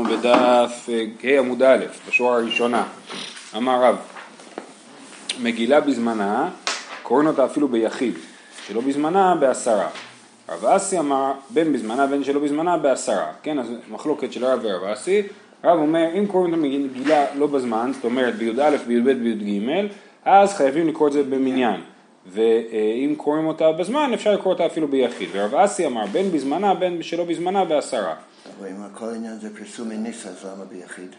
בדף ה' עמוד א', בשורה הראשונה, אמר רב, מגילה בזמנה, קוראים אותה אפילו ביחיד, שלא בזמנה בעשרה. רב אסי אמר, בין בזמנה בין שלא בזמנה בעשרה, כן, אז מחלוקת של רב ורב אסי, רב אומר, אם קוראים את המגילה לא בזמן, זאת אומרת בי"א, בי"ב, בי"ג, אז חייבים לקרוא את זה במניין, ואם קוראים אותה בזמן, אפשר לקרוא אותה אפילו ביחיד, ורב אסי אמר, בין בזמנה, בין שלא בזמנה בעשרה. אבל אם כל העניין זה פרסומי ניסה, אז למה ביחיד?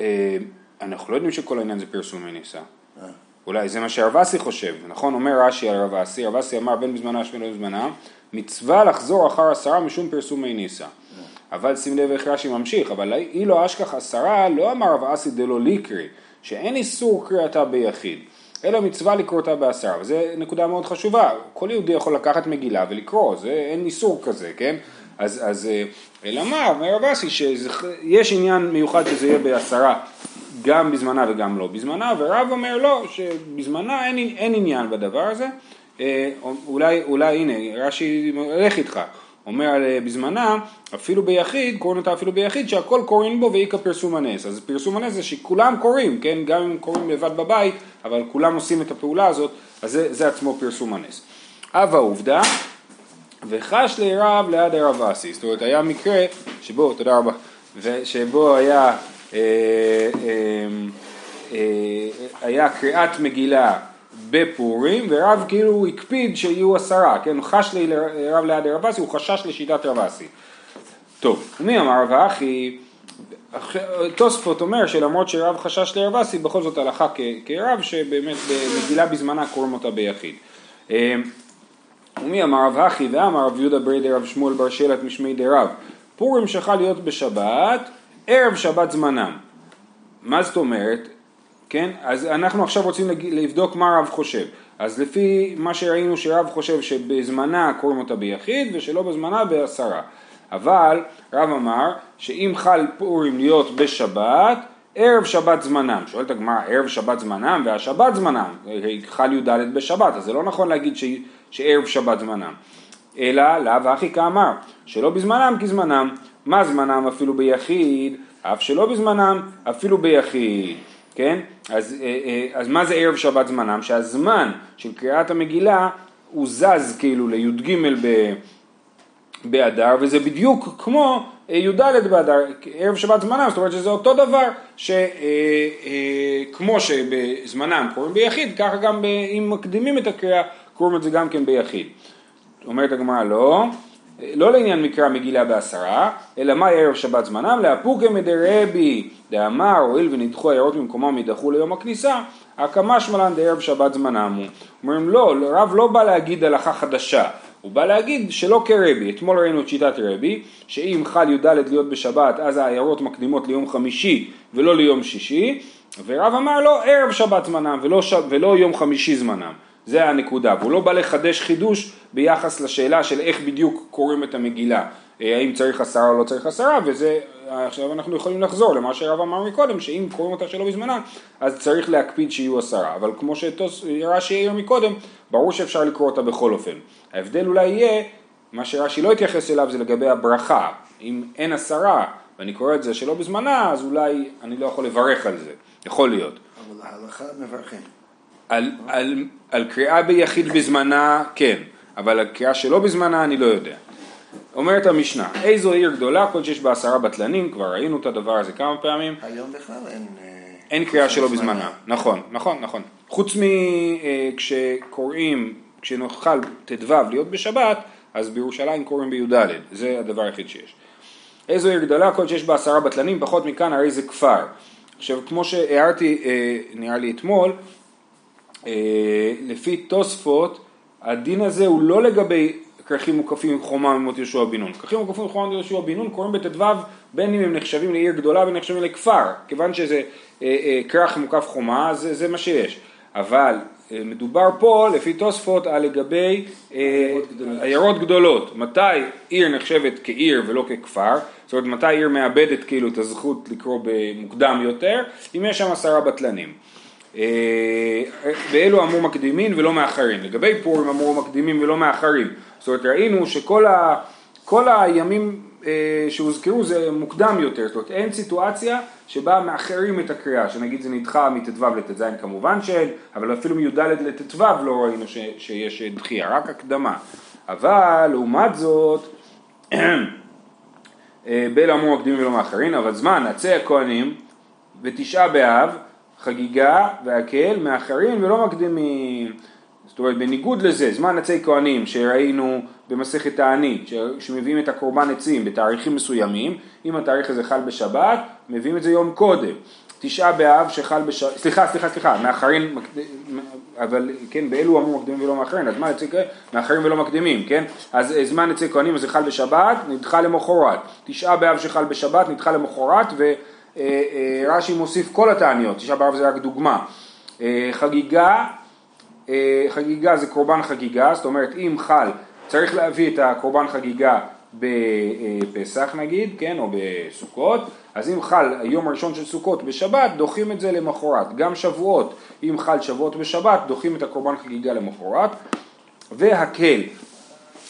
אה, אנחנו לא יודעים שכל העניין זה פרסומי ניסה. אה. אולי זה מה שהרב אסי חושב, נכון? אומר רש"י על הרב אסי, הרב אסי אמר בין בזמנה שבין לא בזמנה, מצווה לחזור אחר עשרה משום פרסומי ניסה. אבל שים לב איך רש"י ממשיך, אבל אי לא אשכח עשרה, לא אמר רב אסי דלא ליקרי, שאין איסור קריאתה ביחיד, אלא מצווה לקרוא אותה בעשרה, וזו נקודה מאוד חשובה, כל יהודי יכול לקחת מגילה ולקרוא, זה אין איסור כזה, כן? אז, אז אה, אלא מה, אומר רב אסי שיש עניין מיוחד שזה יהיה בעשרה גם בזמנה וגם לא בזמנה, ורב אומר לא, שבזמנה אין, אין עניין בדבר הזה, אה, אולי, אולי הנה, רש"י הולך איתך, אומר אה, בזמנה, אפילו ביחיד, קוראים אותה אפילו ביחיד, שהכל קוראים בו ואיכא פרסום הנס. אז פרסום הנס זה שכולם קוראים, כן? גם אם קוראים לבד בבית, אבל כולם עושים את הפעולה הזאת, אז זה, זה עצמו פרסום הנס. אב העובדה, וחש לרב ליד הרב אסי, זאת אומרת היה מקרה שבו, תודה רבה, שבו היה, אה, אה, אה, היה קריאת מגילה בפורים ורב כאילו הקפיד שיהיו עשרה, כן, חש לרב ליד הרב אסי, הוא חשש לשיטת רב אסי. טוב, מי אמר ואחי, תוספות אומר שלמרות שרב חשש לרב אסי, בכל זאת הלכה כרב שבאמת במגילה בזמנה קוראים אותה ביחיד. ומי אמר רב הכי ואמר רב יהודה ברי דרב שמואל בר שלט משמי דרב פורים שכל להיות בשבת, ערב שבת זמנם. מה זאת אומרת? כן? אז אנחנו עכשיו רוצים לבדוק מה רב חושב. אז לפי מה שראינו שרב חושב שבזמנה קוראים אותה ביחיד ושלא בזמנה בעשרה. אבל רב אמר שאם חל פורים להיות בשבת, ערב שבת זמנם. שואלת הגמרא, ערב שבת זמנם והשבת זמנם. חל י"ד בשבת, אז זה לא נכון להגיד ש... שערב שבת זמנם. אלא לאו הכי כאמר, שלא בזמנם כי זמנם. מה זמנם אפילו ביחיד, אף שלא בזמנם אפילו ביחיד. כן? אז, אה, אה, אז מה זה ערב שבת זמנם? שהזמן של קריאת המגילה הוא זז כאילו לי"ג באדר, וזה בדיוק כמו אה, י"ד באדר, ערב שבת זמנם, זאת אומרת שזה אותו דבר, שכמו שבזמנם קוראים ביחיד, ככה גם אם מקדימים את הקריאה קוראים את זה גם כן ביחיד. אומרת הגמרא לא, לא לעניין מקרא מגילה בעשרה, אלא מה ערב שבת זמנם? להפוקי מדרבי דאמר הואיל ונדחו הערות ממקומם ידחו ליום הכניסה, הקמה שמלן דערב שבת זמנם הוא. אומרים לא, רב לא בא להגיד הלכה חדשה, הוא בא להגיד שלא כרבי, אתמול ראינו את שיטת רבי, שאם חל י"ד להיות בשבת אז העיירות מקדימות ליום חמישי ולא ליום שישי, ורב אמר לא ערב שבת זמנם ולא, ש... ולא יום חמישי זמנם. זה הנקודה, והוא לא בא לחדש חידוש ביחס לשאלה של איך בדיוק קוראים את המגילה, אה, האם צריך עשרה או לא צריך עשרה, וזה, עכשיו אנחנו יכולים לחזור למה שהרב אמר מקודם, שאם קוראים אותה שלא בזמנה, אז צריך להקפיד שיהיו עשרה, אבל כמו שרש"י העיר מקודם, ברור שאפשר לקרוא אותה בכל אופן. ההבדל אולי יהיה, מה שרש"י לא התייחס אליו זה לגבי הברכה, אם אין עשרה ואני קורא את זה שלא בזמנה, אז אולי אני לא יכול לברך על זה, יכול להיות. אבל ההלכה מברכים. על, על, על קריאה ביחיד בזמנה, כן, אבל על קריאה שלא בזמנה אני לא יודע. אומרת המשנה, איזו עיר גדולה, כל שיש בה עשרה בטלנים, כבר ראינו את הדבר הזה כמה פעמים. היום בכלל אין... אין קריאה שלא בזמנה, נכון, נכון, נכון. חוץ מכשקוראים, אה, כשנאכל ט"ו להיות בשבת, אז בירושלים קוראים בי"ד, זה הדבר היחיד שיש. איזו עיר גדולה, כל שיש בה עשרה בטלנים, פחות מכאן הרי זה כפר. עכשיו, כמו שהערתי, אה, נראה לי אתמול, אה, לפי תוספות, הדין הזה הוא לא לגבי כרכים מוקפים עם חומה ממות יהושע בן נון. כרכים מוקפים עם חומה ממות יהושע בן נון קוראים בט"ו בין אם הם נחשבים לעיר גדולה ובין נחשבים לכפר, כיוון שזה אה, אה, כרך מוקף חומה, זה, זה מה שיש. אבל אה, מדובר פה לפי תוספות על לגבי אה, עיירות גדולות. מתי עיר נחשבת כעיר ולא ככפר? זאת אומרת מתי עיר מאבדת כאילו את הזכות לקרוא במוקדם יותר? אם יש שם עשרה בטלנים. אה, ואלו אמרו מקדימין ולא מאחרים. לגבי פורים אמרו מקדימים ולא מאחרים. זאת אומרת ראינו שכל ה, כל הימים אה, שהוזכרו זה מוקדם יותר, זאת אומרת אין סיטואציה שבה מאחרים את הקריאה, שנגיד זה נדחה מט"ו לט"ז כמובן שאין, אבל אפילו מי"ד לט"ו לא ראינו ש, שיש דחייה, רק הקדמה. אבל לעומת זאת, אה, בל אמור מקדימים ולא מאחרים, אבל זמן עצי הכהנים ותשעה באב, חגיגה והקל, מאחרים ולא מקדימים. זאת אומרת, בניגוד לזה, זמן עצי כהנים שראינו במסכת תענית, שמביאים את הקורבן עצים בתאריכים מסוימים, אם התאריך הזה חל בשבת, מביאים את זה יום קודם. תשעה באב שחל בשבת, סליחה, סליחה, סליחה, מאחרים, אבל כן, באלו אמרו מקדימים ולא מאחרים, אז מה יצא מאחרים ולא מקדימים, כן? אז אה, זמן אצל כהנים זה חל בשבת, נדחה למחרת. תשעה באב שחל בשבת, נדחה למחרת, ורש"י מוסיף כל התעניות, תשעה באב זה רק דוגמה. אה, חגיגה, אה, חגיגה זה קורבן חגיגה, זאת אומרת אם חל, צריך להביא את הקורבן חגיגה בפסח נגיד, כן, או בסוכות, אז אם חל היום הראשון של סוכות בשבת, דוחים את זה למחרת. גם שבועות, אם חל שבועות בשבת, דוחים את הקורבן חגיגה למחרת. והקל,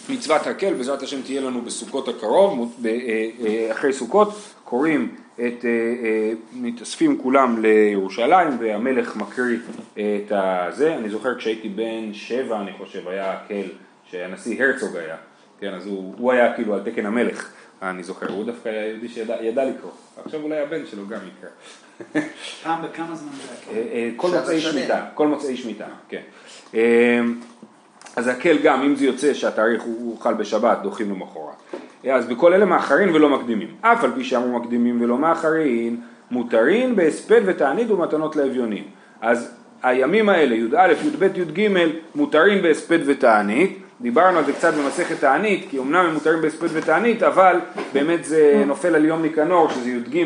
מצוות הקל, בעזרת השם תהיה לנו בסוכות הקרוב, אה, אה, אחרי סוכות קוראים את, אה, מתאספים כולם לירושלים והמלך מקריא את הזה, אני זוכר כשהייתי בן שבע אני חושב היה הקל שהנשיא הרצוג היה, כן, אז הוא, הוא היה כאילו על תקן המלך, אני זוכר, הוא דווקא היה יהודי שידע לקרוא, עכשיו אולי הבן שלו גם יקרא. פעם בכמה זמן זה היה? אה, אה, כל מוצאי שמיטה, כל מוצאי שמיטה, כן. אה, אז הקל גם, אם זה יוצא שהתאריך הוא חל בשבת, דוחים למחרת. אז בכל אלה מאחרים ולא מקדימים. אף על פי שאמרו מקדימים ולא מאחרים, מותרים בהספד ותענית ומתנות לאביונים. אז הימים האלה, י"א, י"ב, י"ג, מותרים בהספד ותענית. דיברנו על זה קצת במסכת תענית, כי אמנם הם מותרים בהספד ותענית, אבל באמת זה נופל על יום ניקנור, שזה י"ג,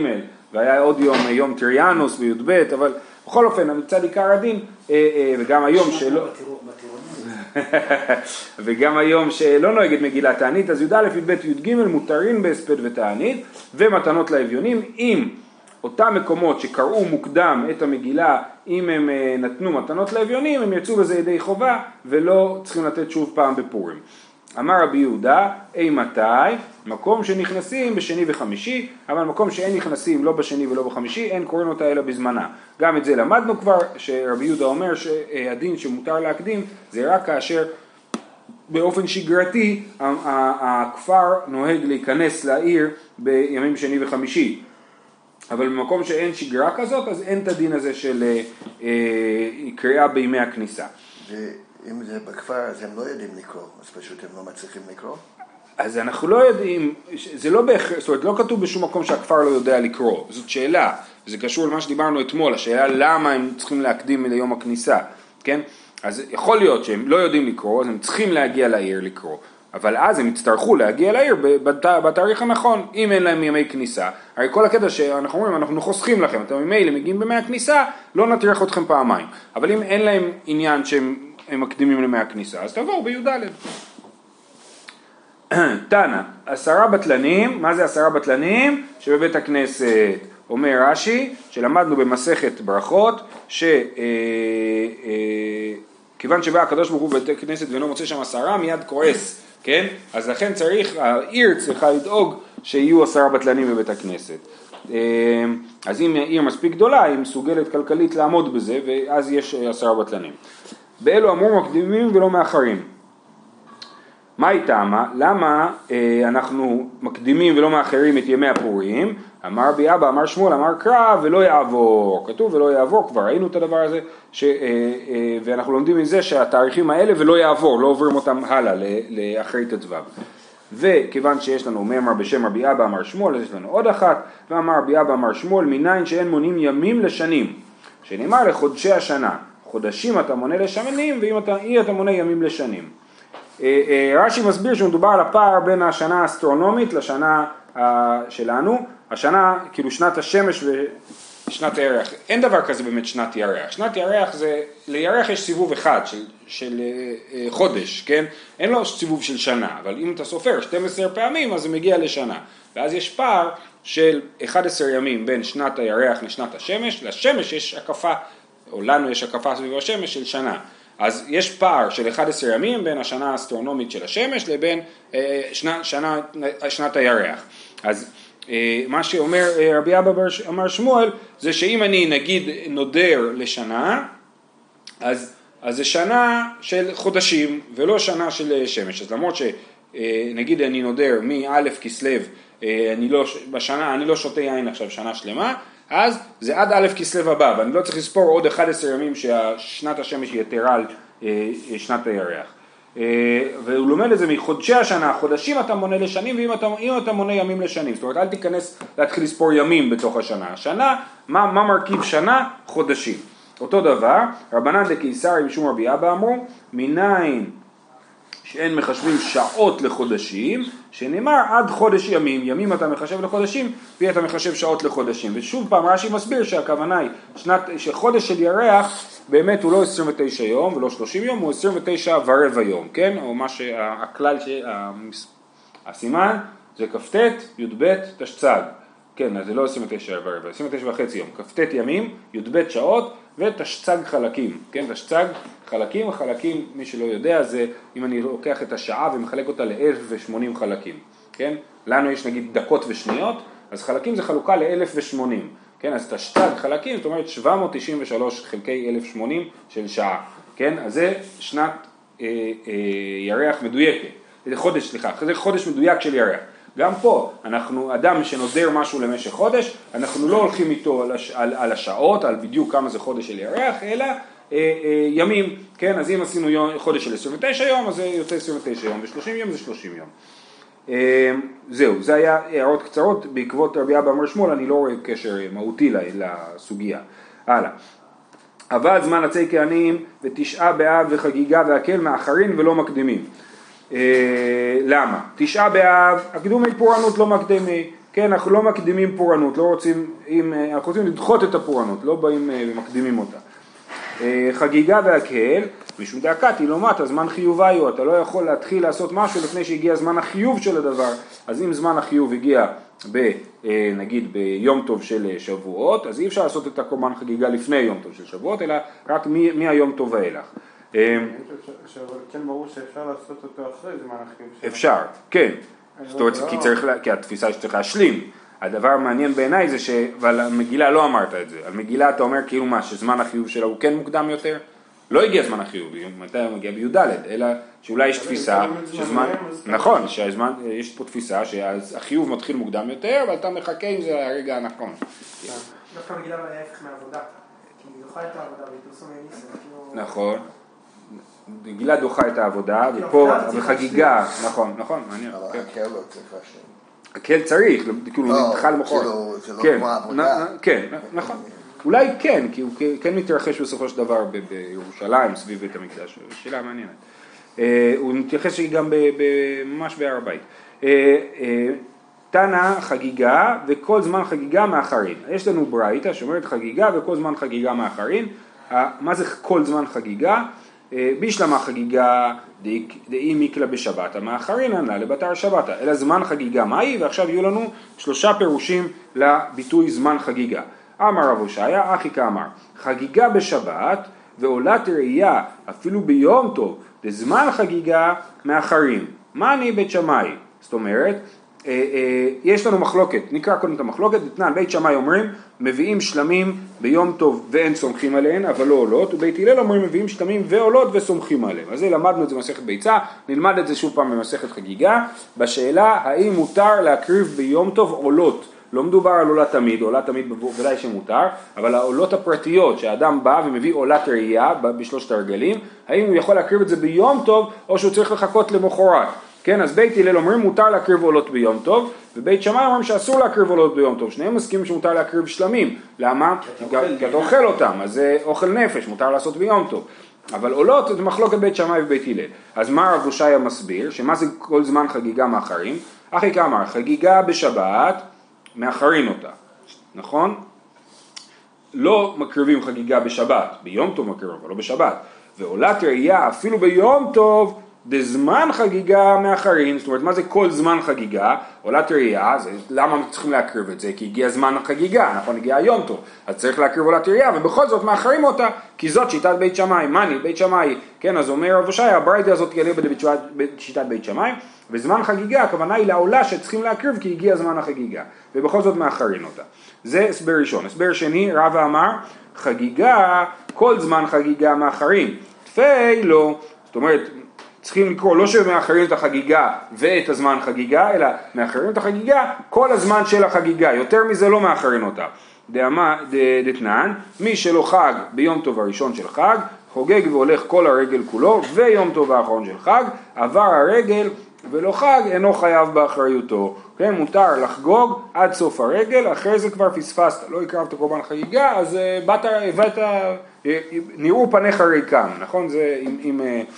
והיה עוד יום, יום טריאנוס וי"ב, אבל בכל אופן, מצד עיקר הדין, אה, אה, וגם היום שלא... וגם היום שלא נוהגת מגילת תענית, אז י"א, י"ב, י"ג מותרים בהספד ותענית, ומתנות לאביונים, אם אותם מקומות שקראו מוקדם את המגילה, אם הם אה, נתנו מתנות לאביונים, הם יצאו בזה ידי חובה ולא צריכים לתת שוב פעם בפורים. אמר רבי יהודה, אימתי? מקום שנכנסים בשני וחמישי, אבל מקום שאין נכנסים לא בשני ולא בחמישי, אין קוראים אותה אלא בזמנה. גם את זה למדנו כבר, שרבי יהודה אומר שהדין שמותר להקדים זה רק כאשר באופן שגרתי הכפר נוהג להיכנס לעיר בימים שני וחמישי. אבל במקום שאין שגרה כזאת, אז אין את הדין הזה של אה, אה, קריאה בימי הכניסה. ואם זה בכפר, אז הם לא יודעים לקרוא, אז פשוט הם לא מצליחים לקרוא? אז אנחנו לא יודעים, זה לא בהכרח, זאת אומרת, לא כתוב בשום מקום שהכפר לא יודע לקרוא, זאת שאלה, זה קשור למה שדיברנו אתמול, השאלה למה הם צריכים להקדים ליום הכניסה, כן? אז יכול להיות שהם לא יודעים לקרוא, אז הם צריכים להגיע לעיר לקרוא. אבל אז הם יצטרכו להגיע לעיר בתאריך הנכון, אם אין להם ימי כניסה. הרי כל הקטע שאנחנו אומרים, אנחנו חוסכים לכם, אתם ממילא מגיעים בימי הכניסה, לא נטריח אתכם פעמיים. אבל אם אין להם עניין שהם מקדימים לימי הכניסה, אז תבואו בי"ד. תנא, עשרה בטלנים, מה זה עשרה בטלנים? שבבית הכנסת. אומר רש"י, שלמדנו במסכת ברכות, ש... אה, אה, שבא הקדוש ברוך הוא בבית הכנסת ואינו מוצא שם עשרה, מיד כועס כן? אז לכן צריך, העיר צריכה לדאוג שיהיו עשרה בטלנים בבית הכנסת. אמ, אז אם עיר מספיק גדולה, היא מסוגלת כלכלית לעמוד בזה, ואז יש עשרה בטלנים. באלו אמרו מקדימים ולא מאחרים. מה היא טעמה? למה אה, אנחנו מקדימים ולא מאחרים את ימי הפורים? אמר רבי אבא, אמר שמואל, אמר קרא ולא יעבור. כתוב ולא יעבור, כבר ראינו את הדבר הזה, ש, אה, אה, ואנחנו לומדים מזה שהתאריכים האלה ולא יעבור, לא עוברים אותם הלאה לאחרי ט"ו. וכיוון שיש לנו מימר בשם רבי אבא אמר שמואל, אז יש לנו עוד אחת, ואמר רבי אבא אמר שמואל, מניין שאין מונים ימים לשנים, שנאמר לחודשי השנה, חודשים אתה מונה לשנים, ואם אתה, אי אתה מונה ימים לשנים. אה, אה, רש"י מסביר שמדובר על הפער בין השנה האסטרונומית לשנה אה, שלנו, השנה, כאילו שנת השמש ושנת הירח, אין דבר כזה באמת שנת ירח, שנת ירח זה, לירח יש סיבוב אחד של, של חודש, כן? אין לו סיבוב של שנה, אבל אם אתה סופר 12 פעמים אז זה מגיע לשנה, ואז יש פער של 11 ימים בין שנת הירח לשנת השמש, לשמש יש הקפה, או לנו יש הקפה סביב השמש של שנה. אז יש פער של 11 ימים בין השנה האסטרונומית של השמש לבין אה, שנה, שנה, שנת הירח. אז אה, מה שאומר אה, רבי אבא אמר שמואל זה שאם אני נגיד נודר לשנה אז, אז זה שנה של חודשים ולא שנה של שמש אז למרות שנגיד אני נודר מא' כסלו אני לא, בשנה אני לא שותה יין עכשיו שנה שלמה אז זה עד א' כסלו הבא, ואני לא צריך לספור עוד 11 ימים ששנת השמש יתרה על אה, שנת הירח. אה, והוא לומד את זה מחודשי השנה, חודשים אתה מונה לשנים, ואם אתה, אתה מונה ימים לשנים, זאת אומרת אל תיכנס להתחיל לספור ימים בתוך השנה. השנה, מה, מה מרכיב שנה? חודשים. אותו דבר, רבנן דקיסרי משום רבי אבא אמרו, מניין שאין מחשבים שעות לחודשים, שנאמר עד חודש ימים, ימים אתה מחשב לחודשים, ואתה מחשב שעות לחודשים. ושוב פעם רש"י מסביר שהכוונה היא שנת, שחודש של ירח באמת הוא לא 29 יום ולא 30 יום, הוא 29 ורבע יום, כן? או מה שהכלל, הסימן זה כ"ט, י"ב, תשצ"ג. כן, אז זה לא 29 ורבע, 29 וחצי יום, כ"ט ימים, י"ב שעות ותשצ"ג חלקים, כן, תשצ"ג חלקים, חלקים, מי שלא יודע, זה אם אני לוקח את השעה ומחלק אותה ל-1080 חלקים, כן, לנו יש נגיד דקות ושניות, אז חלקים זה חלוקה ל-1080, כן, אז תשצ"ג חלקים, זאת אומרת 793 חלקי 1080 של שעה, כן, אז זה שנת אה, אה, ירח מדויקת, זה חודש, סליחה, זה חודש מדויק של ירח. גם פה, אנחנו, אדם שנודר משהו למשך חודש, אנחנו לא הולכים איתו על, הש, על, על השעות, על בדיוק כמה זה חודש של ירח, אלא אה, אה, ימים, כן, אז אם עשינו יום, חודש של 29 יום, אז זה יוצא 29 יום, ו-30 יום זה 30 יום. אה, זהו, זה היה הערות קצרות, בעקבות רבי אבא אמר שמואל, אני לא רואה קשר מהותי לסוגיה. הלאה. אבל זמן עצי כהנים ותשעה באב וחגיגה והקל מאחרים ולא מקדימים. אה, למה? תשעה באב, הקדומי פורענות לא מקדימי, כן, אנחנו לא מקדימים פורענות, לא רוצים, אם, אה, אנחנו רוצים לדחות את הפורענות, לא באים אה, ומקדימים אותה. חגיגה והקהל, משום דאקתי לא מטה, זמן חיוביו, אתה לא יכול להתחיל לעשות משהו לפני שהגיע זמן החיוב של הדבר, אז אם זמן החיוב הגיע ב, נגיד ביום טוב של שבועות, אז אי אפשר לעשות את הקורבן חגיגה לפני יום טוב של שבועות, אלא רק מהיום טוב ואילך. אמ, כן ברור שאפשר לעשות אותו אחרי זמן החיוב שלו. אפשר, כן. זאת אומרת, כי צריך, כי התפיסה היא שצריך להשלים. הדבר המעניין בעיניי זה ש... אבל המגילה לא אמרת את זה. על מגילה אתה אומר כאילו מה, שזמן החיוב שלה הוא כן מוקדם יותר? לא הגיע זמן החיוב, מתי הוא מגיע בי"ד, אלא שאולי יש תפיסה שזמן, נכון, שהזמן, יש פה תפיסה שהחיוב מתחיל מוקדם יותר, ואתה מחכה אם זה הרגע הנכון. דווקא מגילה ההפך מעבודה, כי היא דוחה את העבודה והיא פרסום כאילו- נכון. גילה דוחה את העבודה, ופה, וחגיגה, נכון, נכון, מעניין. אבל כן. הקל לא צריך להשלים. הקל צריך, כאילו לא, נדחה למחרת. זה לא כן, כמו העבודה. כן, נכון. אולי כן, כי הוא כן מתרחש בסופו של דבר ב- בירושלים, סביב בית המקדש, שאלה מעניינת. אה, הוא מתייחס גם ב- ב- ממש בהר הבית. אה, אה, תנא חגיגה וכל זמן חגיגה מאחרין. יש לנו ברייתא שאומרת חגיגה וכל זמן חגיגה מאחרין. מה זה כל זמן חגיגה? אה, בישלמה חגיגה דאי מיקלה בשבת, המאחרין ענה לבתר שבתא, אלא זמן חגיגה מהי, ועכשיו יהיו לנו שלושה פירושים לביטוי זמן חגיגה. אמר רב הושעיה, אחי כאמר, חגיגה בשבת ועולת ראייה אפילו ביום טוב, דזמן חגיגה מאחרים. מה אני בית שמאי? זאת אומרת, יש לנו מחלוקת, נקרא קודם את המחלוקת, אתנן בית שמאי אומרים מביאים שלמים ביום טוב ואין סומכים עליהן אבל לא עולות, ובית הלל אומרים מביאים שלמים ועולות וסומכים עליהן. אז זה למדנו את זה במסכת ביצה, נלמד את זה שוב פעם במסכת חגיגה, בשאלה האם מותר להקריב ביום טוב עולות. לא מדובר על עולה תמיד, עולה תמיד בוודאי שמותר, אבל העולות הפרטיות שהאדם בא ומביא עולת ראייה בשלושת הרגלים, האם הוא יכול להקריב את זה ביום טוב או שהוא צריך לחכות למחרת. כן, אז בית הלל אומרים מותר להקריב עולות ביום טוב, ובית שמאי אומרים שאסור להקריב עולות ביום טוב, שניהם מסכימים שמותר להקריב שלמים, למה? כי אתה אוכל אותם, אז זה אוכל נפש, מותר לעשות ביום טוב. אבל עולות זה מחלוקת בית שמאי ובית הלל. אז מה רב הושעיה מסביר? שמה זה כל זמן חגיגה מאחרים? אחי כאמר, חגיגה בשבת, מאחרים אותה, נכון? לא מקריבים חגיגה בשבת, ביום טוב מקריבים, אבל לא בשבת. ועולת ראייה אפילו ביום טוב דזמן חגיגה מאחרים, זאת אומרת מה זה כל זמן חגיגה? עולת ראייה, למה צריכים להקריב את זה? כי הגיע זמן החגיגה, נכון? הגיע היום טוב, אז צריך להקריב עולת ראייה, ובכל זאת מאחרים אותה, כי זאת שיטת בית שמאי, מאני, בית שמאי, כן, אז אומר רב הושעיה, הברייתא הזאת תגלה בשיטת בית שמאי, וזמן חגיגה, הכוונה היא לעולה שצריכים להקריב כי הגיע זמן החגיגה, ובכל זאת מאחרים אותה. זה הסבר ראשון. הסבר שני, רבא אמר, חגיגה, כל זמן חגיגה מאחרים, תפי לא, זאת אומרת, צריכים לקרוא לא שמאחרים את החגיגה ואת הזמן חגיגה, אלא מאחרים את החגיגה כל הזמן של החגיגה, יותר מזה לא מאחרים אותה. דתנן, מי שלא חג ביום טוב הראשון של חג, חוגג והולך כל הרגל כולו, ויום טוב האחרון של חג, עבר הרגל ולא חג, אינו חייב באחריותו. כן, מותר לחגוג עד סוף הרגל, אחרי זה כבר פספסת, לא הקרבת קורבן חגיגה, אז uh, באת, הבאת, uh, נראו פניך ריקם, נכון? זה אם, אם, uh,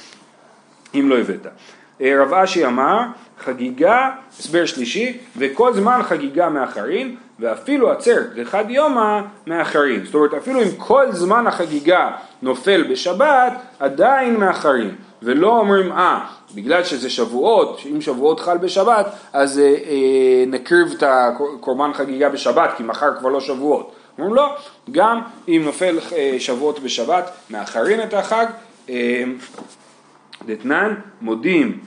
אם לא הבאת. Uh, רב אשי אמר, חגיגה, הסבר שלישי, וכל זמן חגיגה מאחרין, ואפילו עצרת לחד יומא מאחרין. זאת אומרת, אפילו אם כל זמן החגיגה נופל בשבת, עדיין מאחרין. ולא אומרים, אה, בגלל שזה שבועות, אם שבועות חל בשבת, אז אה, אה, נקריב את הקורבן חגיגה בשבת, כי מחר כבר לא שבועות. אומרים לא, גם אם נופל אה, שבועות בשבת, מאחרין את החג, אה, דתנן, מודים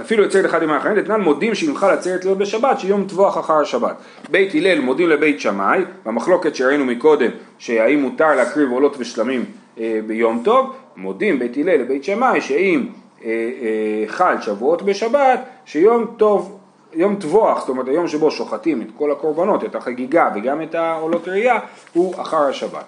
אפילו עצרת אחד עם האחרים, דתנן מודים חל עצרת להיות בשבת, שיום טבוח אחר השבת. בית הלל מודים לבית שמאי, במחלוקת שראינו מקודם, שהאם מותר להקריב עולות ושלמים אה, ביום טוב, מודים בית הלל לבית שמאי, שאם אה, אה, חל שבועות בשבת, שיום טוב, יום טבוח, זאת אומרת היום שבו שוחטים את כל הקורבנות, את החגיגה וגם את העולות ראייה, הוא אחר השבת.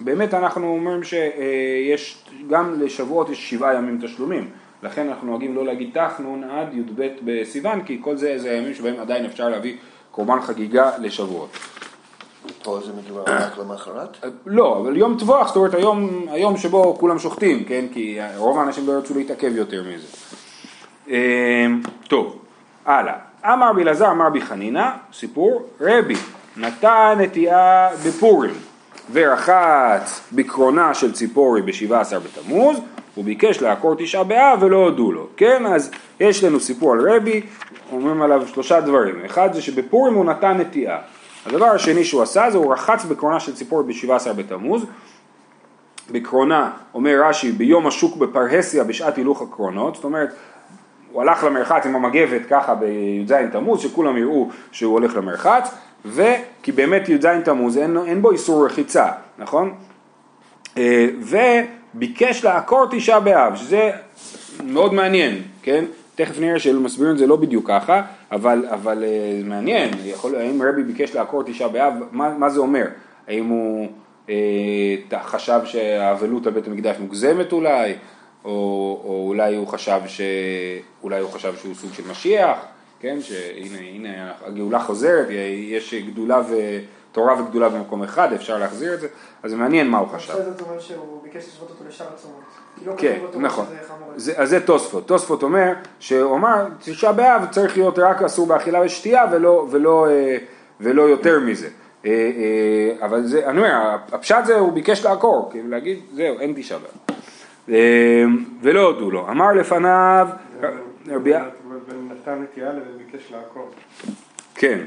באמת אנחנו אומרים שיש, גם לשבועות יש שבעה ימים תשלומים, לכן אנחנו נוהגים לא להגיד תחנון עד י"ב בסיוון, כי כל זה זה הימים שבהם עדיין אפשר להביא קורבן חגיגה לשבועות. פה זה מדובר רק למחרת? לא, אבל יום טבוח, זאת אומרת היום, היום שבו כולם שוחטים, כן? כי רוב האנשים לא ירצו להתעכב יותר מזה. אמ, טוב, הלאה. אמר בי אלעזר, אמר בי חנינא, סיפור, רבי נתן נטיעה בפורים ורחץ בקרונה של ציפורי בשבעה עשר בתמוז הוא ביקש לעקור תשעה באב ולא הודו לו, כן? אז יש לנו סיפור על רבי, אומרים עליו שלושה דברים, אחד זה שבפורים הוא נתן נטיעה, הדבר השני שהוא עשה זה הוא רחץ בקרונה של ציפור בשבעה עשר בתמוז, בקרונה, אומר רש"י, ביום השוק בפרהסיה בשעת הילוך הקרונות, זאת אומרת, הוא הלך למרחץ עם המגבת ככה בי"ז תמוז, שכולם יראו שהוא הולך למרחץ, וכי באמת י"ז תמוז אין, אין בו איסור רחיצה, נכון? אה, וביקש לעקור תשעה באב, שזה מאוד מעניין, כן? תכף נראה שמסבירים את זה לא בדיוק ככה, אבל, אבל אה, מעניין, יכול, האם רבי ביקש לעקור תשעה באב, מה, מה זה אומר? האם הוא אה, חשב שהאבלות על בית המקדש מוגזמת אולי, או, או אולי הוא חשב ש... אולי הוא חשב שהוא סוג של משיח, כן, שהנה הנה, הגאולה חוזרת, יש גדולה ו... תורה וגדולה במקום אחד, אפשר להחזיר את זה, אז זה מעניין מה הוא חשב. זאת אומרת שהוא ביקש לשבות אותו לשאר הצומות. לא כן, נכון. אז זה תוספות. תוספות אומר, שהוא אמר, תשעה באב צריך להיות רק אסור באכילה ושתייה ולא, אה, יותר מזה. אה, אה, אבל זה, אני אומר, הפשט זה, הוא ביקש לעקור, כאילו להגיד, זהו, אין תשעה באב. ולא הודו לו. אמר לפניו, רבי... נתן נטייה וביקש לעקור. כן,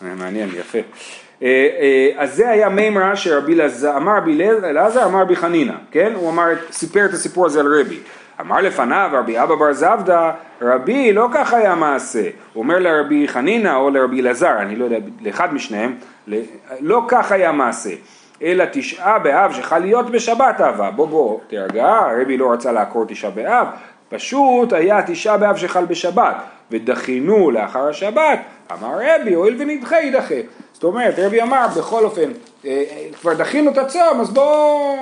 מעניין, יפה. אה, אה, אז זה היה מימרה שרבי אלעזר, אמר רבי אלעזר, אמר רבי חנינא, כן? הוא אמר, סיפר את הסיפור הזה על רבי. אמר לפניו רבי אבא בר זבדא, רבי לא כך היה מעשה. הוא אומר לרבי חנינא או לרבי אלעזר, אני לא יודע, לאחד משניהם, לא כך היה מעשה. אלא תשעה באב שחל להיות בשבת אהבה. בוא בוא, תירגע, רבי לא רצה לעקור תשעה באב, פשוט היה תשעה באב שחל בשבת, ודחינו לאחר השבת, אמר רבי, הואיל ונדחה יידחה. זאת אומרת, רבי אמר, בכל אופן, אה, אה, כבר דחינו את הצום, אז בואו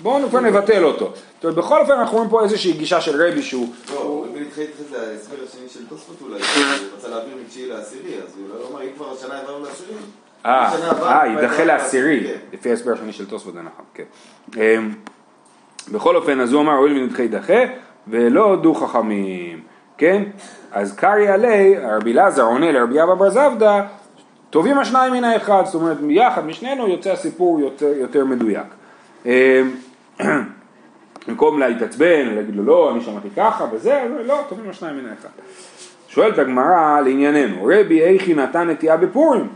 בואו כבר נבטל אותו. זאת אומרת, בכל אופן אנחנו רואים פה איזושהי גישה של רבי שהוא... לא, רבי נדחה יידחה זה ההסבר השני של תוספות אולי, הוא רצה להעביר מתשיעי לעשירי, אז הוא לא אמר, אם כבר השנה העברנו לעשירי. אה, יידחה לעשירי, כן. לפי ההסבר השני של תוספות זה נכון, כן. אמ, בכל אופן, אז הוא אמר, הואיל ונדחה יידחה, ולא הודו חכמים, כן? אז קרעי עלי, רבי אלעזר עונה לרבי אבא בר זבדא, טובים השניים מן האחד, זאת אומרת יחד משנינו יוצא הסיפור יותר, יותר מדויק. אמ, במקום להתעצבן, להגיד לו לא, אני שמעתי ככה וזה, לא, טובים השניים מן האחד. שואלת הגמרא לענייננו, רבי איכי נתן נטייה בפורים,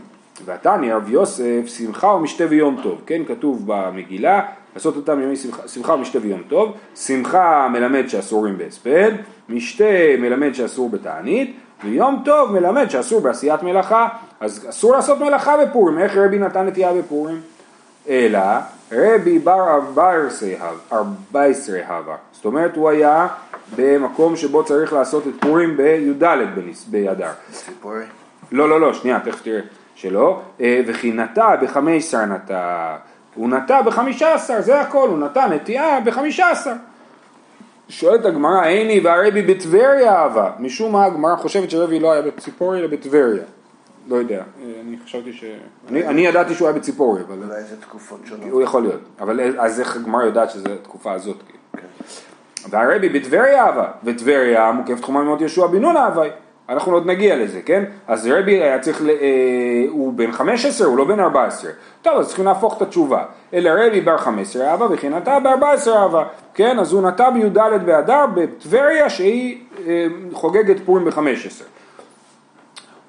ועתני רב יוסף שמחה ומשתה ויום טוב, כן כתוב במגילה, לעשות אותם ימי שמחה, שמחה ומשתה ויום טוב, שמחה מלמד שאסורים בהספד, משתה מלמד שאסור בתענית, ויום טוב מלמד שאסור בעשיית מלאכה, אז אסור לעשות מלאכה בפורים, איך רבי נתן נטייה בפורים? אלא רבי בר ארבעשרה הווה, זאת אומרת הוא היה במקום שבו צריך לעשות את פורים בי"ד באדר. לא, לא, לא, שנייה, תכף תראה שלא. אה, וכי נטע בחמש עשר נטע, הוא נטע בחמישה עשר, זה הכל, הוא נטע נטיעה בחמישה עשר. שואלת הגמרא, איני והרבי בטבריה אהבה. משום מה הגמרא חושבת שרבי לא היה בציפורי אלא בטבריה. לא יודע, אני חשבתי ש... אני, אני ידעתי שהוא היה בציפורי, אבל אולי זה תקופות שונות. הוא יכול להיות. אבל אז איך הגמרא יודעת שזו התקופה הזאת? כאילו? והרבי בטבריה אהבה, וטבריה מוקף תחומה ממות יהושע בן נון אהבה. אנחנו עוד נגיע לזה, כן? אז רבי היה צריך, ל... אה, הוא בן 15, הוא לא בן 14. טוב, אז צריכים להפוך את התשובה. אלא רבי בר 15 אהבה, וכי נטע ב-14 אהבה. כן, אז הוא נטע בי"ד באדר בטבריה שהיא אה, חוגגת פורים ב-15.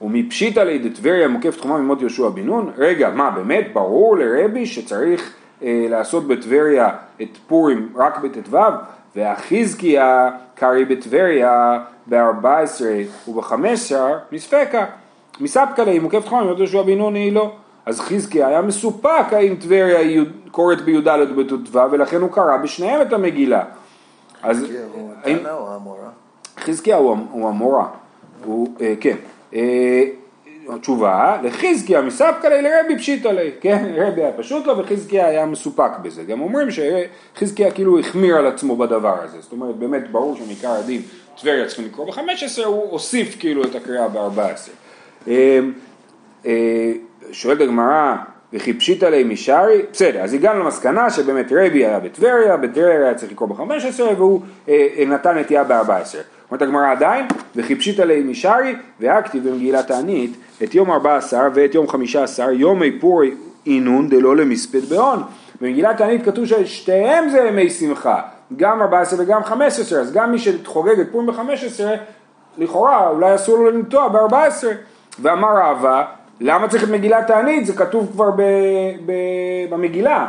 ומפשיטא ליה דטבריה מוקף תחומה ממות יהושע בן נון, רגע, מה באמת ברור לרבי שצריך לעשות בטבריה את פורים רק בט"ו? והחזקיה קרעי בטבריה ב-14 וב-15 מספקה, מספקא ליה מוקף תחומה ממות יהושע בן נון היא לא. אז חזקיה היה מסופק האם טבריה קוראת בי"ד בט"ו ולכן הוא קרא בשניהם את המגילה. אז כן, הוא או המורה? חזקיה הוא, הוא המורה, הוא, אה, כן, אה, תשובה, לחזקיה מספקא ליה לרבי פשיטא ליה, כן, רבי היה פשוט לו וחזקיה היה מסופק בזה, גם אומרים שחזקיה כאילו החמיר על עצמו בדבר הזה, זאת אומרת באמת ברור שמעיקר הדין טבריה צריכים לקרוא ב-15, הוא הוסיף כאילו את הקריאה ב-14. אה, אה, שואלת הגמרא, וכי פשיטא ליה משארי, בסדר, אז הגענו למסקנה שבאמת רבי היה בטבריה, בטבריה היה צריך לקרוא ב-15 והוא אה, אה, נתן נטייה ב-14. אומרת הגמרא עדיין, וכי פשיטא ליה משארי, והכתיב במגילת תענית את יום 14 ואת יום 15 יומי פורי אינון דלא למספד בהון. במגילת תענית כתוב ששתיהם זה ימי שמחה, גם 14 וגם 15, אז גם מי שחוגג את פורים ב-15 לכאורה אולי אסור לו לנטוע ב-14 ואמר רבא למה צריך את מגילת תענית? זה כתוב כבר ב, ב, במגילה.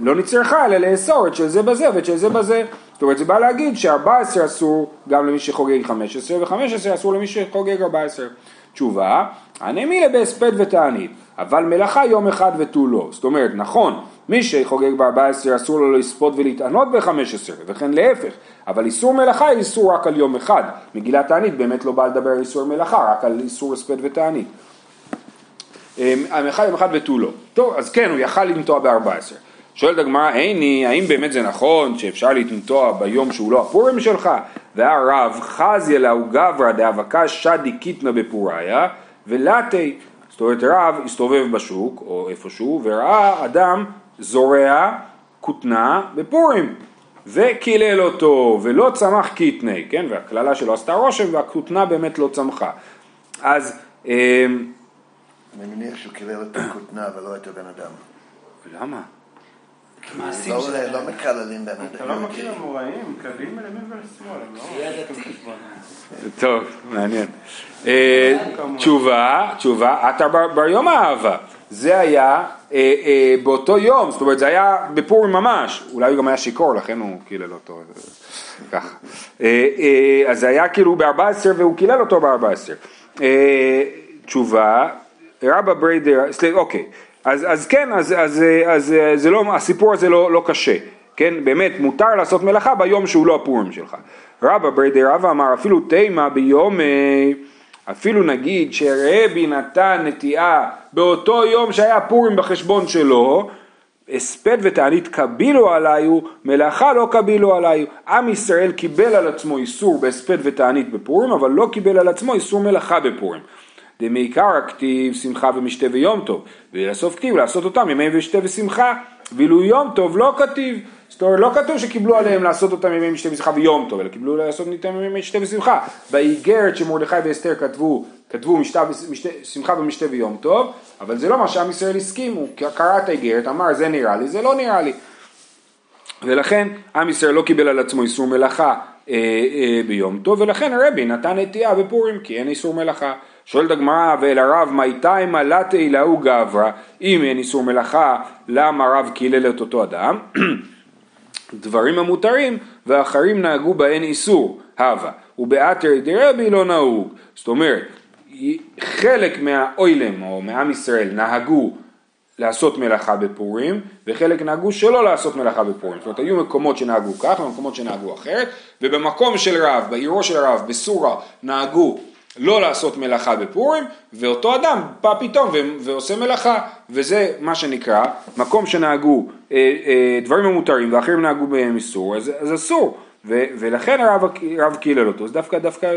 לא נצטרכה אלא לאסור את של זה בזה ואת של זה בזה. זאת אומרת זה בא להגיד ש-14 אסור גם למי שחוגג 15 ו-15 אסור למי שחוגג 14 תשובה הנמילה בהספד ותענית אבל מלאכה יום אחד ותו לא זאת אומרת נכון מי שחוגג ב-14 אסור לו לספוד ולהתענות ב-15 וכן להפך. אבל איסור מלאכה היא איסור רק על יום אחד. מגילת תענית באמת לא באה לדבר על איסור מלאכה רק על איסור הספד ותענית המלאכה יום אחד ותו לא. טוב אז כן הוא יכל לנטוע ב-14 שואלת הגמרא איני האם באמת זה נכון שאפשר לנטוע ביום שהוא לא הפורים שלך? והרב חזיה לאו גברא דאבקה שדי קיטנה בפוריה ולתי. זאת אומרת רב הסתובב בשוק או איפשהו וראה אדם זורע כותנה בפורים וקילל אותו ולא צמח קיטני, כן, והקללה שלו עשתה רושם והכותנה באמת לא צמחה. אז אמ, אני מניח שהוא קילל את הכותנה ולא את הבן אדם. למה? לא-. לא מקללים בן אתה אדם. לא מכיר אמוראים, קווים מימין ולשמאל, הם לא. טוב, מעניין. אה, תשובה, תשובה, אתה בר, יום האהבה. זה היה אה, אה, באותו יום, זאת אומרת זה היה בפורים ממש, אולי הוא גם היה שיכור, לכן הוא קילל אותו, ככה. אז זה היה כאילו ב-14 והוא קילל אותו ב-14. אה, תשובה, רבה בריה ד, סליחה, אוקיי, אז, אז כן, אז, אז, אז אה, זה לא, הסיפור הזה לא, לא קשה, כן, באמת מותר לעשות מלאכה ביום שהוא לא הפורים שלך. רבה בריה דרבא אמר אפילו תימא ביומיה, אפילו נגיד שרבי נתן נטיעה באותו יום שהיה פורים בחשבון שלו, הספד ותענית קבילו עלייהו, מלאכה לא קבילו עלייהו. עם ישראל קיבל על עצמו איסור בהספד ותענית בפורים, אבל לא קיבל על עצמו איסור מלאכה בפורים. דמעיקר הכתיב שמחה ומשתה ויום טוב, ולסוף כתיב לעשות אותם ימי משתה ושמחה, ואילו יום טוב לא כתיב. זאת אומרת, לא כתוב שקיבלו עליהם לעשות אותם ימי משתה ושמחה ויום טוב, אלא קיבלו לעשות איתם ימי משתה ושמחה. באיגרת שמרדכי ואסתר כתבו, כתבו משתה, משתה, שמחה ומשתה ויום טוב, אבל זה לא מה שעם ישראל הסכים, הוא קרא את האיגרת, אמר זה נראה לי, זה לא נראה לי. ולכן עם ישראל לא קיבל על עצמו איסור מלאכה אה, אה, ביום טוב, ולכן הרבי נתן נטייה בפורים, כי אין איסור מלאכה. שואלת הגמרא ואל הרב מי תימא לתי להוא גברא, אם אין איסור מלאכה, למה רב קילל את אותו אדם? דברים המותרים ואחרים נהגו בהן איסור, הווה, ובאתר דרבי לא נהוג. זאת אומרת, חלק מהאוילם או מעם ישראל נהגו לעשות מלאכה בפורים, וחלק נהגו שלא לעשות מלאכה בפורים. זאת אומרת, היו מקומות שנהגו כך ומקומות שנהגו אחרת, ובמקום של רב, בעירו של רב, בסורה, נהגו לא לעשות מלאכה בפורים, ואותו אדם בא פתאום ועושה מלאכה, וזה מה שנקרא, מקום שנהגו אה, אה, דברים המותרים ואחרים נהגו בהם איסור, אז, אז אסור, ו, ולכן הרב, הרב קילל אותו, זה דווקא, דווקא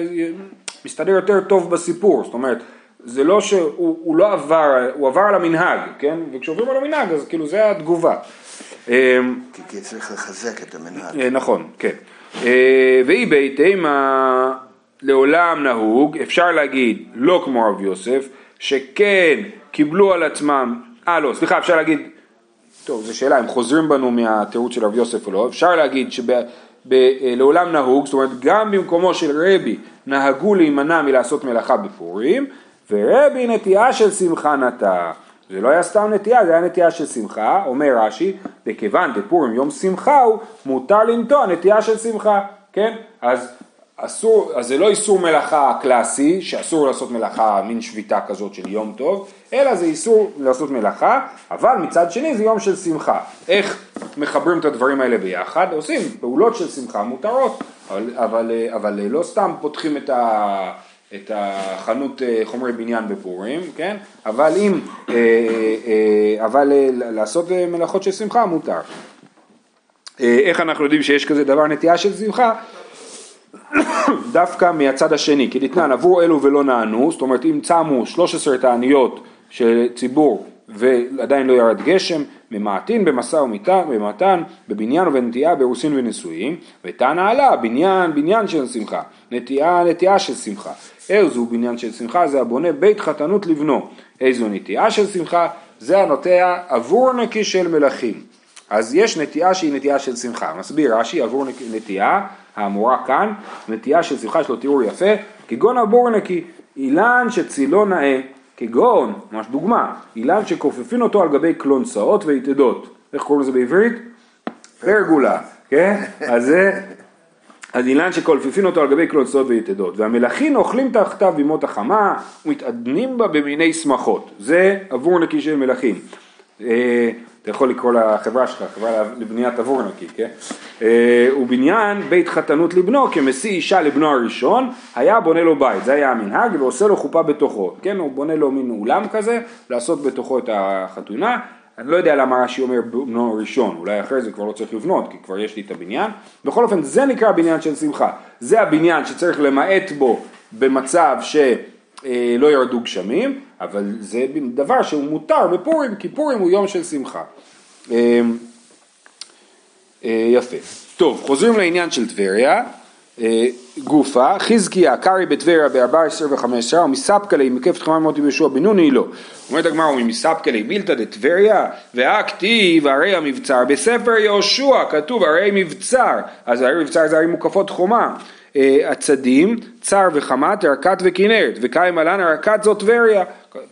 מסתדר יותר טוב בסיפור, זאת אומרת, זה לא שהוא לא עבר, הוא עבר על המנהג, כן? וכשעוברים על המנהג אז כאילו זה התגובה. אה, כי צריך לחזק את המנהג. נכון, כן. ואי ביתימה לעולם נהוג, אפשר להגיד לא כמו רב יוסף, שכן קיבלו על עצמם, אה לא, סליחה, אפשר להגיד, טוב, זו שאלה, אם חוזרים בנו מהתירוץ של רב יוסף או לא, אפשר להגיד שלעולם אה, נהוג, זאת אומרת גם במקומו של רבי נהגו להימנע מלעשות מלאכה בפורים, ורבי נטייה של שמחה נטע. זה לא היה סתם נטייה, זה היה נטייה של שמחה, אומר רש"י, וכיוון דפורים יום שמחה הוא, מותר לנטוע נטייה של שמחה, כן? אז אסור, אז זה לא איסור מלאכה קלאסי, שאסור לעשות מלאכה, מין שביתה כזאת של יום טוב, אלא זה איסור לעשות מלאכה, אבל מצד שני זה יום של שמחה. איך מחברים את הדברים האלה ביחד? עושים פעולות של שמחה מותרות, אבל, אבל, אבל לא סתם פותחים את, ה, את החנות אה, חומרי בניין בפורים, כן? אבל אם, אה, אה, אבל לעשות מלאכות של שמחה מותר. איך אנחנו יודעים שיש כזה דבר נטייה של שמחה? דווקא מהצד השני, כי דתנן עבור אלו ולא נענו, זאת אומרת אם צמו 13 תעניות של ציבור ועדיין לא ירד גשם, ממעטין במשא ומתן, בבניין ובנטייה, באירוסין ונישואים, ותנא עלה, בניין, בניין של שמחה, נטייה, נטייה של שמחה. איזו בניין של שמחה? זה הבונה בית חתנות לבנו. איזו נטייה של שמחה? זה הנוטע עבור נקי של מלכים. אז יש נטייה שהיא נטייה של שמחה. מסביר רש"י עבור נטייה האמורה כאן, נטייה של שמחה יש לו תיאור יפה, כגון הבורנקי, אילן שצילו נאה, כגון, ממש דוגמה, אילן שכופפין אותו על גבי קלונסאות ויתדות, איך קוראים לזה בעברית? פרגולה, כן? אז זה, אז אילן שכופפין אותו על גבי קלונסאות ויתדות, והמלכים אוכלים תחתיו בימות החמה ומתעדנים בה במיני שמחות, זה עבור נקי של מלכים. אתה יכול לקרוא לחברה שלך, חברה לבניית עבור נקי, כן? אה, ובניין בית חתנות לבנו כמשיא אישה לבנו הראשון, היה בונה לו בית, זה היה המנהג, ועושה לו חופה בתוכו, כן? הוא בונה לו מין אולם כזה, לעשות בתוכו את החתונה. אני לא יודע למה רש"י אומר בנו הראשון, אולי אחרי זה כבר לא צריך לבנות, כי כבר יש לי את הבניין. בכל אופן, זה נקרא בניין של שמחה. זה הבניין שצריך למעט בו במצב ש... אה, ירדו גשמים, אבל זה דבר שהוא מותר בפורים, כי פורים הוא יום של שמחה. אה, אה, יפה. טוב, חוזרים לעניין של טבריה. גופה, חזקיה, קרעי בטבריה ב-14 ו-15, ומספקלי מקפת חמר מוטי בישוע בן נוני לא. אומרת הגמרא, ומספקלי מילתא דטבריה, והכתיב הרי המבצר, בספר יהושע כתוב הרי מבצר, אז הרי מבצר זה הרי מוקפות חומה. עצדים, צר וחמת, רקת וכנרת, וקיים עלן הרקת זאת טבריה,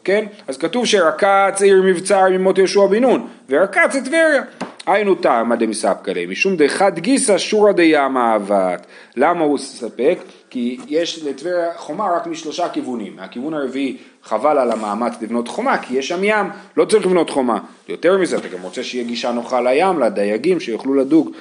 כן? אז כתוב שרקת עיר מבצר ממות יהושע בן נון, ורקת זה טבריה. היינו טעמא דמספקא ליה, משום דחד גיסא שורא דיאמא אבת. למה הוא ספק? כי יש לטבריה חומה רק משלושה כיוונים. מהכיוון הרביעי חבל על המאמץ לבנות חומה, כי יש שם ים, לא צריך לבנות חומה. יותר מזה, אתה גם רוצה שיהיה גישה נוחה לים, לדייגים, שיוכלו לדוג.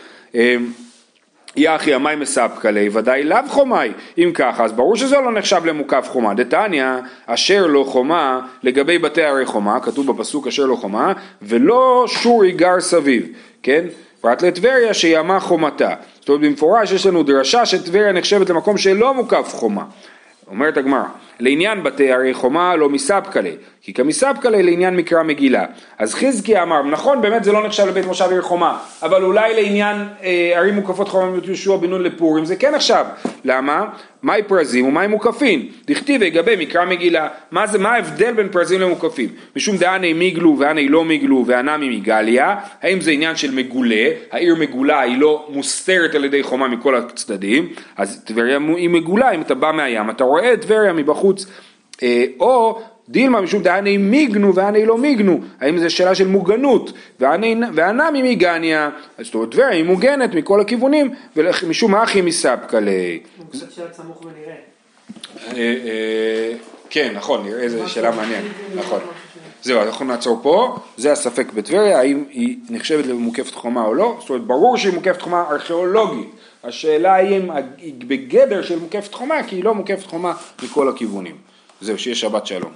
יחי המים מספקא ליה, ודאי לאו חומי. אם ככה, אז ברור שזה לא נחשב למוקף חומה. דתניא, אשר לא חומה לגבי בתי ערי חומה, כתוב בפסוק אשר לא חומה, ולא שורי גר סביב, כן? פרט לטבריה שימה חומתה. זאת אומרת במפורש יש לנו דרשה שטבריה נחשבת למקום שלא מוקף חומה. אומרת הגמרא, לעניין בתי ערי חומה לא מספקלה, כי כמספקלה לעניין מקרא מגילה. אז חזקי אמר, נכון באמת זה לא נחשב לבית מושב עיר חומה, אבל אולי לעניין אה, ערים מוקפות חומה יהושע בן נון לפורים זה כן נחשב. למה? מהי פרזים ומהי מוקפין? דכתיב ויגבה מקרא מגילה. מה זה, מה ההבדל בין פרזים למוקפים? משום דהני מיגלו והני לא מיגלו והנמי מגליה, האם זה עניין של מגולה, העיר מגולה היא לא מוסתרת על ידי חומה מכל הצדדים, אז טבריה היא מגולה, אם אתה בא מהים אתה רואה את טבריה מבחוץ, אה, או דילמה משום דהני מיגנו והני לא מיגנו, האם זו שאלה של מוגנות, והנמי מיגניה, זאת אומרת טבריה היא מוגנת מכל הכיוונים, ומשום אחי מספקא ליה. אה, אה, כן, נכון, נראה איזה שאלה מעניינת, נכון. זהו, אנחנו נעצור פה, זה הספק בטבריה, האם היא נחשבת למוקפת חומה או לא, זאת אומרת ברור שהיא מוקפת חומה ארכיאולוגית, השאלה היא אם היא בגדר של מוקפת חומה, כי היא לא מוקפת חומה מכל הכיוונים. זהו, שיהיה שבת שלום.